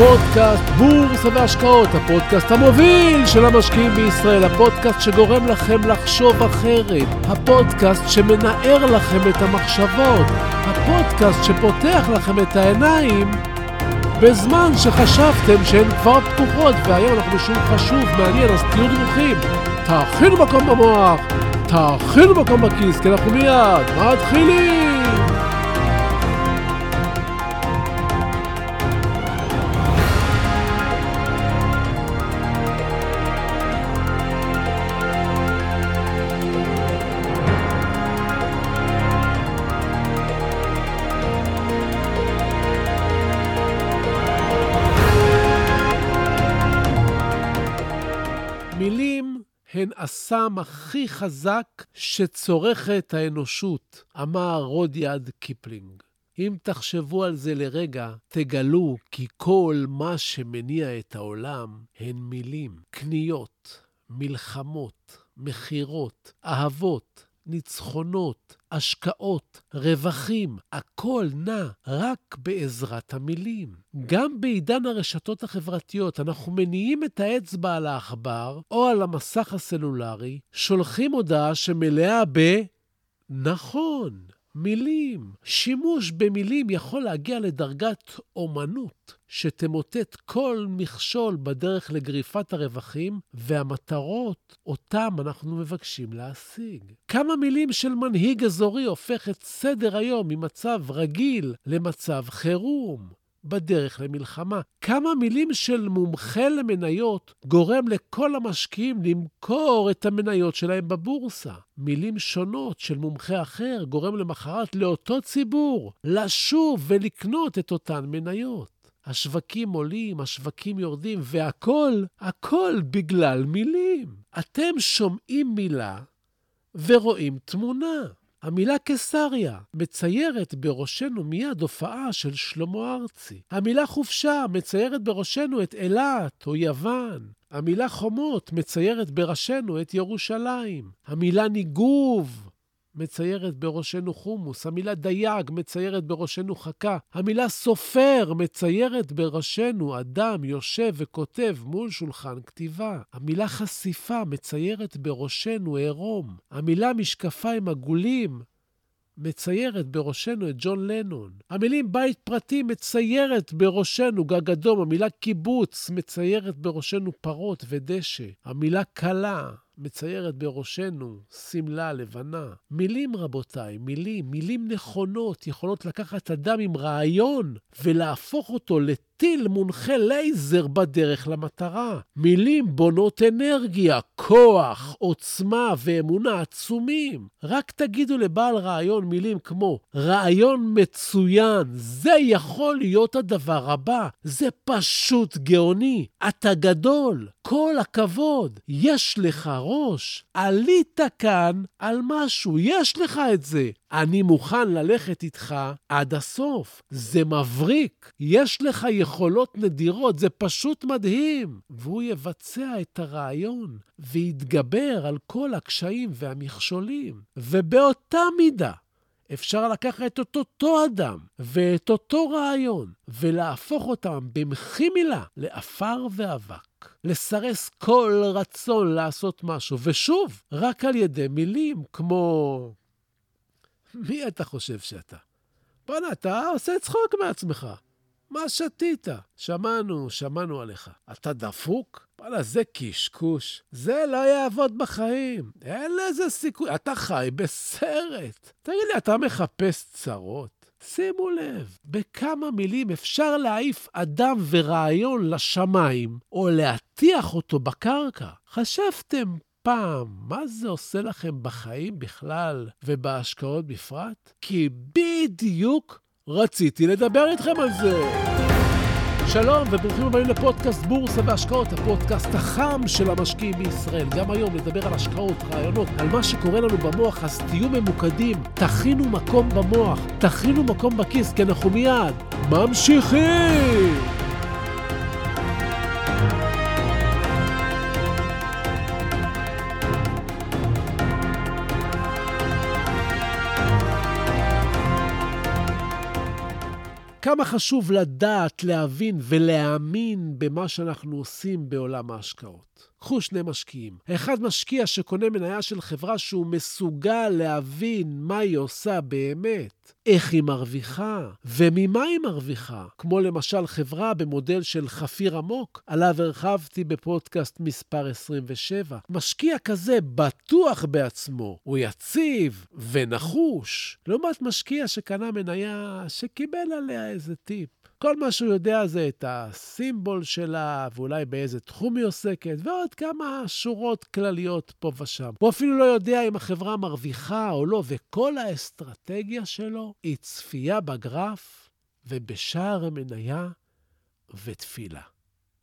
פודקאסט בורסה והשקעות, הפודקאסט המוביל של המשקיעים בישראל, הפודקאסט שגורם לכם לחשוב אחרת, הפודקאסט שמנער לכם את המחשבות, הפודקאסט שפותח לכם את העיניים בזמן שחשבתם שהן כבר פתוחות, והיום אנחנו בשיעור חשוב, מעניין, אז תהיו דרוכים. תאכינו מקום במוח, תאכינו מקום בכיס, כי אנחנו מיד מתחילים! הן הסם הכי חזק שצורכת האנושות, אמר רודיארד קיפלינג. אם תחשבו על זה לרגע, תגלו כי כל מה שמניע את העולם הן מילים, קניות, מלחמות, מכירות, אהבות, ניצחונות, השקעות, רווחים, הכל נע רק בעזרת המילים. גם בעידן הרשתות החברתיות אנחנו מניעים את האצבע על העכבר או על המסך הסלולרי, שולחים הודעה שמלאה ב... נכון, מילים. שימוש במילים יכול להגיע לדרגת אומנות, שתמוטט כל מכשול בדרך לגריפת הרווחים והמטרות אותם אנחנו מבקשים להשיג. כמה מילים של מנהיג אזורי הופך את סדר היום ממצב רגיל למצב חירום. בדרך למלחמה. כמה מילים של מומחה למניות גורם לכל המשקיעים למכור את המניות שלהם בבורסה. מילים שונות של מומחה אחר גורם למחרת לאותו ציבור לשוב ולקנות את אותן מניות. השווקים עולים, השווקים יורדים, והכול, הכל בגלל מילים. אתם שומעים מילה ורואים תמונה. המילה קיסריה מציירת בראשנו מיד הופעה של שלמה ארצי. המילה חופשה מציירת בראשנו את אילת או יוון. המילה חומות מציירת בראשנו את ירושלים. המילה ניגוב מציירת בראשנו חומוס, המילה דייג מציירת בראשנו חכה, המילה סופר מציירת בראשנו אדם יושב וכותב מול שולחן כתיבה, המילה חשיפה מציירת בראשנו עירום, המילה משקפיים עגולים מציירת בראשנו את ג'ון לנון. המילים בית פרטי מציירת בראשנו גג אדום. המילה קיבוץ מציירת בראשנו פרות ודשא. המילה כלה מציירת בראשנו שמלה לבנה. מילים, רבותיי, מילים, מילים נכונות יכולות לקחת אדם עם רעיון ולהפוך אותו לטיל מונחה לייזר בדרך למטרה. מילים בונות אנרגיה, כוח, עוצמה ואמונה עצומים. רק תגידו לבעל רעיון מילים כמו רעיון מצוין, זה יכול להיות הדבר הבא. זה פשוט גאוני. אתה גדול. כל הכבוד. יש לך ראש. עלית כאן על משהו, יש לך את זה. אני מוכן ללכת איתך עד הסוף. זה מבריק, יש לך יכולות נדירות, זה פשוט מדהים. והוא יבצע את הרעיון ויתגבר על כל הקשיים והמכשולים. ובאותה מידה, אפשר לקחת את אותו אדם ואת אותו רעיון ולהפוך אותם במחי מילה לעפר ואבק. לסרס כל רצון לעשות משהו, ושוב, רק על ידי מילים כמו... מי אתה חושב שאתה? בוא'נה, אתה עושה צחוק מעצמך. מה שתית? שמענו, שמענו עליך. אתה דפוק? וואלה, זה קשקוש. זה לא יעבוד בחיים. אין לזה סיכוי. אתה חי בסרט. תגיד לי, אתה מחפש צרות? שימו לב, בכמה מילים אפשר להעיף אדם ורעיון לשמיים, או להטיח אותו בקרקע. חשבתם פעם מה זה עושה לכם בחיים בכלל, ובהשקעות בפרט? כי בדיוק רציתי לדבר איתכם על זה. שלום וברוכים הבאים לפודקאסט בורסה והשקעות, הפודקאסט החם של המשקיעים בישראל. גם היום נדבר על השקעות, רעיונות, על מה שקורה לנו במוח, אז תהיו ממוקדים, תכינו מקום במוח, תכינו מקום בכיס, כי אנחנו מיד ממשיכים! כמה חשוב לדעת, להבין ולהאמין במה שאנחנו עושים בעולם ההשקעות. קחו שני משקיעים. אחד משקיע שקונה מניה של חברה שהוא מסוגל להבין מה היא עושה באמת, איך היא מרוויחה וממה היא מרוויחה, כמו למשל חברה במודל של חפיר עמוק, עליו הרחבתי בפודקאסט מספר 27. משקיע כזה בטוח בעצמו, הוא יציב ונחוש, לעומת משקיע שקנה מניה שקיבל עליה איזה טיפ. כל מה שהוא יודע זה את הסימבול שלה, ואולי באיזה תחום היא עוסקת, ועוד כמה שורות כלליות פה ושם. הוא אפילו לא יודע אם החברה מרוויחה או לא, וכל האסטרטגיה שלו היא צפייה בגרף ובשער המניה ותפילה.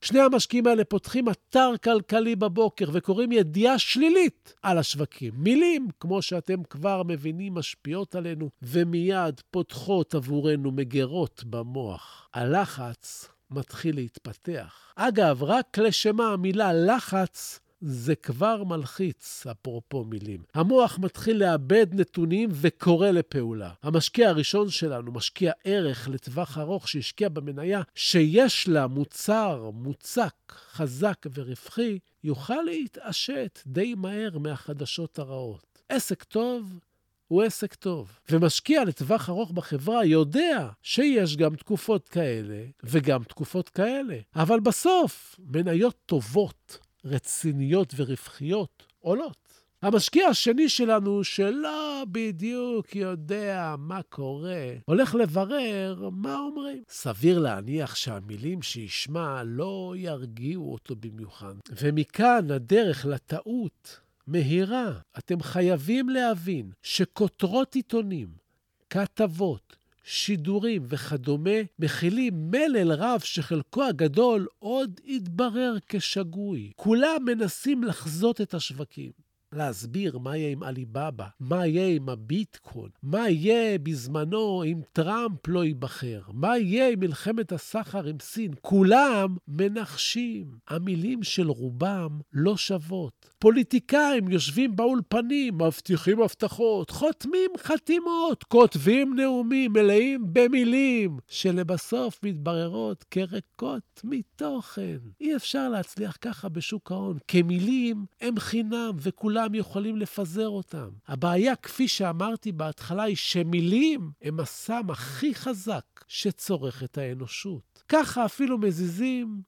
שני המשקיעים האלה פותחים אתר כלכלי בבוקר וקוראים ידיעה שלילית על השווקים. מילים, כמו שאתם כבר מבינים, משפיעות עלינו ומיד פותחות עבורנו מגירות במוח. הלחץ מתחיל להתפתח. אגב, רק לשמה המילה לחץ זה כבר מלחיץ, אפרופו מילים. המוח מתחיל לאבד נתונים וקורא לפעולה. המשקיע הראשון שלנו, משקיע ערך לטווח ארוך שהשקיע במניה, שיש לה מוצר מוצק, חזק ורווחי, יוכל להתעשת די מהר מהחדשות הרעות. עסק טוב הוא עסק טוב. ומשקיע לטווח ארוך בחברה יודע שיש גם תקופות כאלה וגם תקופות כאלה. אבל בסוף, מניות טובות רציניות ורווחיות עולות. המשקיע השני שלנו, שלא בדיוק יודע מה קורה, הולך לברר מה אומרים. סביר להניח שהמילים שישמע לא ירגיעו אותו במיוחד. ומכאן הדרך לטעות מהירה. אתם חייבים להבין שכותרות עיתונים, כתבות, שידורים וכדומה, מכילים מלל רב שחלקו הגדול עוד יתברר כשגוי. כולם מנסים לחזות את השווקים. להסביר מה יהיה עם עליבאבא, מה יהיה עם הביטקוין, מה יהיה בזמנו אם טראמפ לא ייבחר, מה יהיה עם מלחמת הסחר עם סין. כולם מנחשים. המילים של רובם לא שוות. פוליטיקאים יושבים באולפנים, מבטיחים הבטחות, חותמים חתימות, כותבים נאומים מלאים במילים, שלבסוף מתבררות כריקות מתוכן. אי אפשר להצליח ככה בשוק ההון, כי מילים הם חינם וכולם יכולים לפזר אותם. הבעיה, כפי שאמרתי בהתחלה, היא שמילים הם הסם הכי חזק שצורך את האנושות. ככה אפילו מזיזים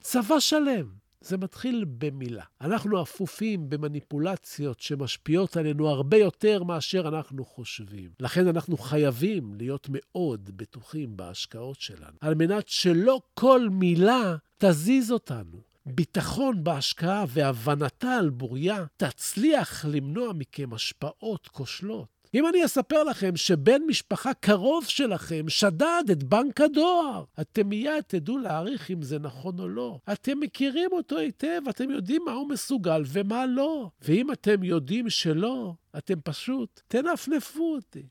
צבא שלם. זה מתחיל במילה. אנחנו אפופים במניפולציות שמשפיעות עלינו הרבה יותר מאשר אנחנו חושבים. לכן אנחנו חייבים להיות מאוד בטוחים בהשקעות שלנו, על מנת שלא כל מילה תזיז אותנו. ביטחון בהשקעה והבנתה על בוריה תצליח למנוע מכם השפעות כושלות. אם אני אספר לכם שבן משפחה קרוב שלכם שדד את בנק הדואר, אתם מיד תדעו להעריך אם זה נכון או לא. אתם מכירים אותו היטב, אתם יודעים מה הוא מסוגל ומה לא. ואם אתם יודעים שלא, אתם פשוט תנפנפו אותי.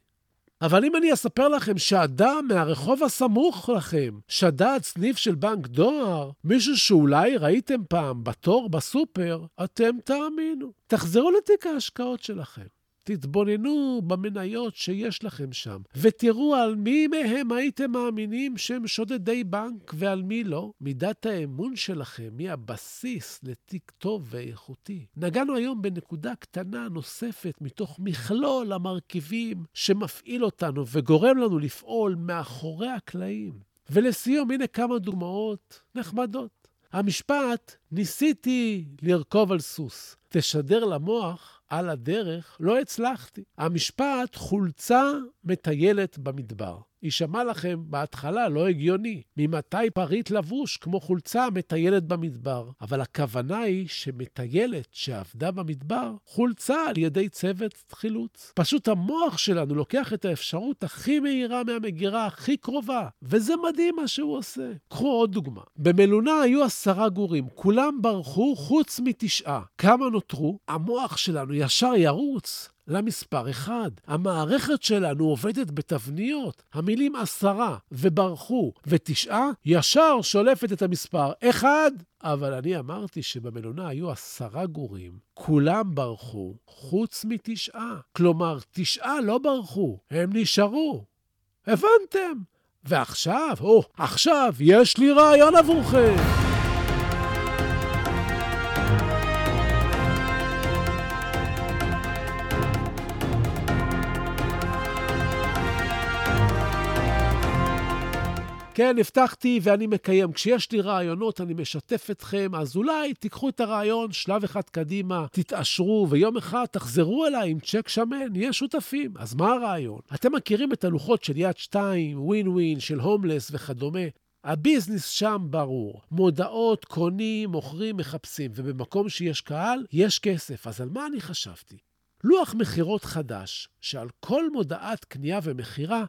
אבל אם אני אספר לכם שאדם מהרחוב הסמוך לכם שדד סניף של בנק דואר, מישהו שאולי ראיתם פעם בתור בסופר, אתם תאמינו. תחזרו לתיק ההשקעות שלכם. תתבוננו במניות שיש לכם שם, ותראו על מי מהם הייתם מאמינים שהם שודדי בנק ועל מי לא. מידת האמון שלכם היא הבסיס לתיק טוב ואיכותי. נגענו היום בנקודה קטנה נוספת מתוך מכלול המרכיבים שמפעיל אותנו וגורם לנו לפעול מאחורי הקלעים. ולסיום, הנה כמה דוגמאות נחמדות. המשפט, ניסיתי לרכוב על סוס. תשדר למוח על הדרך לא הצלחתי. המשפט חולצה מטיילת במדבר. יישמע לכם בהתחלה לא הגיוני. ממתי פריט לבוש כמו חולצה מטיילת במדבר? אבל הכוונה היא שמטיילת שעבדה במדבר חולצה על ידי צוות חילוץ. פשוט המוח שלנו לוקח את האפשרות הכי מהירה מהמגירה הכי קרובה, וזה מדהים מה שהוא עושה. קחו עוד דוגמה. במלונה היו עשרה גורים, כולם ברחו חוץ מתשעה. כמה נותרו? המוח שלנו ישר ירוץ למספר אחד. המערכת שלנו עובדת בתבניות. המילים עשרה וברחו ותשעה, ישר שולפת את המספר אחד. אבל אני אמרתי שבמלונה היו עשרה גורים, כולם ברחו, חוץ מתשעה. כלומר, תשעה לא ברחו, הם נשארו. הבנתם? ועכשיו, או, עכשיו, יש לי רעיון עבורכם. כן, הבטחתי ואני מקיים. כשיש לי רעיונות, אני משתף אתכם, אז אולי תיקחו את הרעיון שלב אחד קדימה, תתעשרו, ויום אחד תחזרו אליי עם צ'ק שמן, נהיה שותפים. אז מה הרעיון? אתם מכירים את הלוחות של יד 2, ווין ווין, של הומלס וכדומה. הביזנס שם ברור. מודעות, קונים, מוכרים, מחפשים, ובמקום שיש קהל, יש כסף. אז על מה אני חשבתי? לוח מכירות חדש, שעל כל מודעת קנייה ומכירה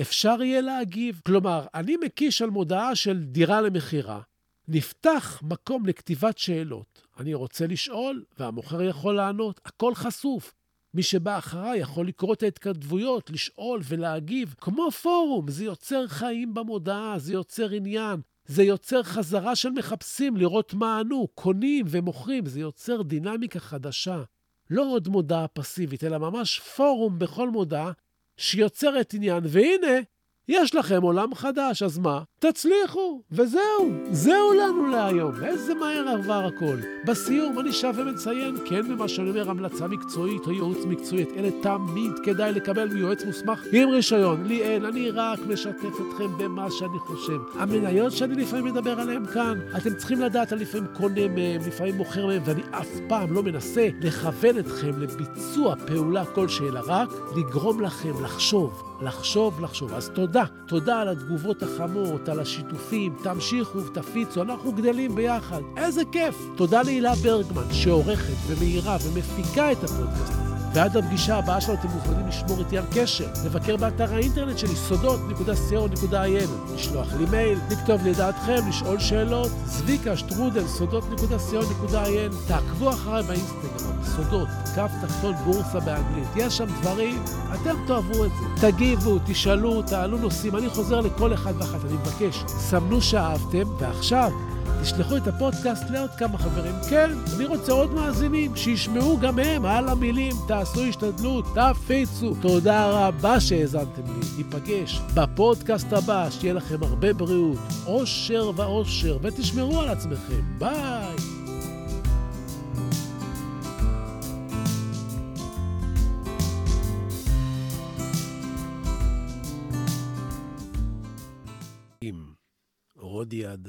אפשר יהיה להגיב. כלומר, אני מקיש על מודעה של דירה למכירה. נפתח מקום לכתיבת שאלות. אני רוצה לשאול, והמוכר יכול לענות. הכל חשוף. מי שבא אחריי יכול לקרוא את ההתכתבויות, לשאול ולהגיב. כמו פורום, זה יוצר חיים במודעה, זה יוצר עניין. זה יוצר חזרה של מחפשים לראות מה ענו, קונים ומוכרים, זה יוצר דינמיקה חדשה. לא עוד מודעה פסיבית, אלא ממש פורום בכל מודעה שיוצרת עניין, והנה, יש לכם עולם חדש, אז מה? תצליחו, וזהו, זהו לנו להיום. איזה מהר עבר הכל. בסיום אני שב ומציין, כן במה שאני אומר, המלצה מקצועית או ייעוץ מקצועי, את אלה תמיד כדאי לקבל מיועץ מוסמך עם רישיון. לי אין, אני רק משתף אתכם במה שאני חושב. המניות שאני לפעמים מדבר עליהן כאן, אתם צריכים לדעת, אני לפעמים קונה מהם, לפעמים מוכר מהם, ואני אף פעם לא מנסה לכוון אתכם לביצוע פעולה כלשהי, אלא רק לגרום לכם לחשוב. לחשוב, לחשוב. אז תודה, תודה על התגובות החמות, על השיתופים, תמשיכו ותפיצו, אנחנו גדלים ביחד. איזה כיף. תודה להילה ברגמן, שעורכת ומאירה ומפיקה את הפודקאסט. ועד הפגישה הבאה שלנו אתם מוזמנים לשמור איתי על קשר, לבקר באתר האינטרנט שלי, סודות.co.il, לשלוח לי מייל, לכתוב לידעתכם, לשאול שאלות, זביקה, שטרודל, סודות.co.il, תעקבו אחריי באינסטגרם, סודות, קו תחתון בורסה באנגלית. יש שם דברים, אתם תאהבו את זה. תגיבו, תשאלו, תעלו נושאים, אני חוזר לכל אחד ואחת, אני מבקש, סמנו שאהבתם, ועכשיו, תשלחו את הפודקאסט לעוד כמה חברים. כן, אני רוצה עוד מאזינים, שישמעו גם הם על המילים, תעשו השתדלות, תפיצו. תודה רבה שהאזנתם לי. ניפגש בפודקאסט הבא, שיהיה לכם הרבה בריאות, אושר ואושר, ותשמרו על עצמכם. ביי. עם רודיארד